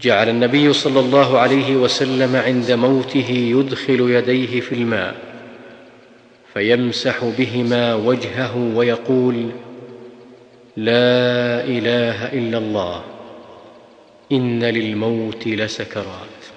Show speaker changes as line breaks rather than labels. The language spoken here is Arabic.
جعل النبي صلى الله عليه وسلم عند موته يدخل يديه في الماء فيمسح بهما وجهه ويقول لا إله إلا الله إن للموت لسكرات.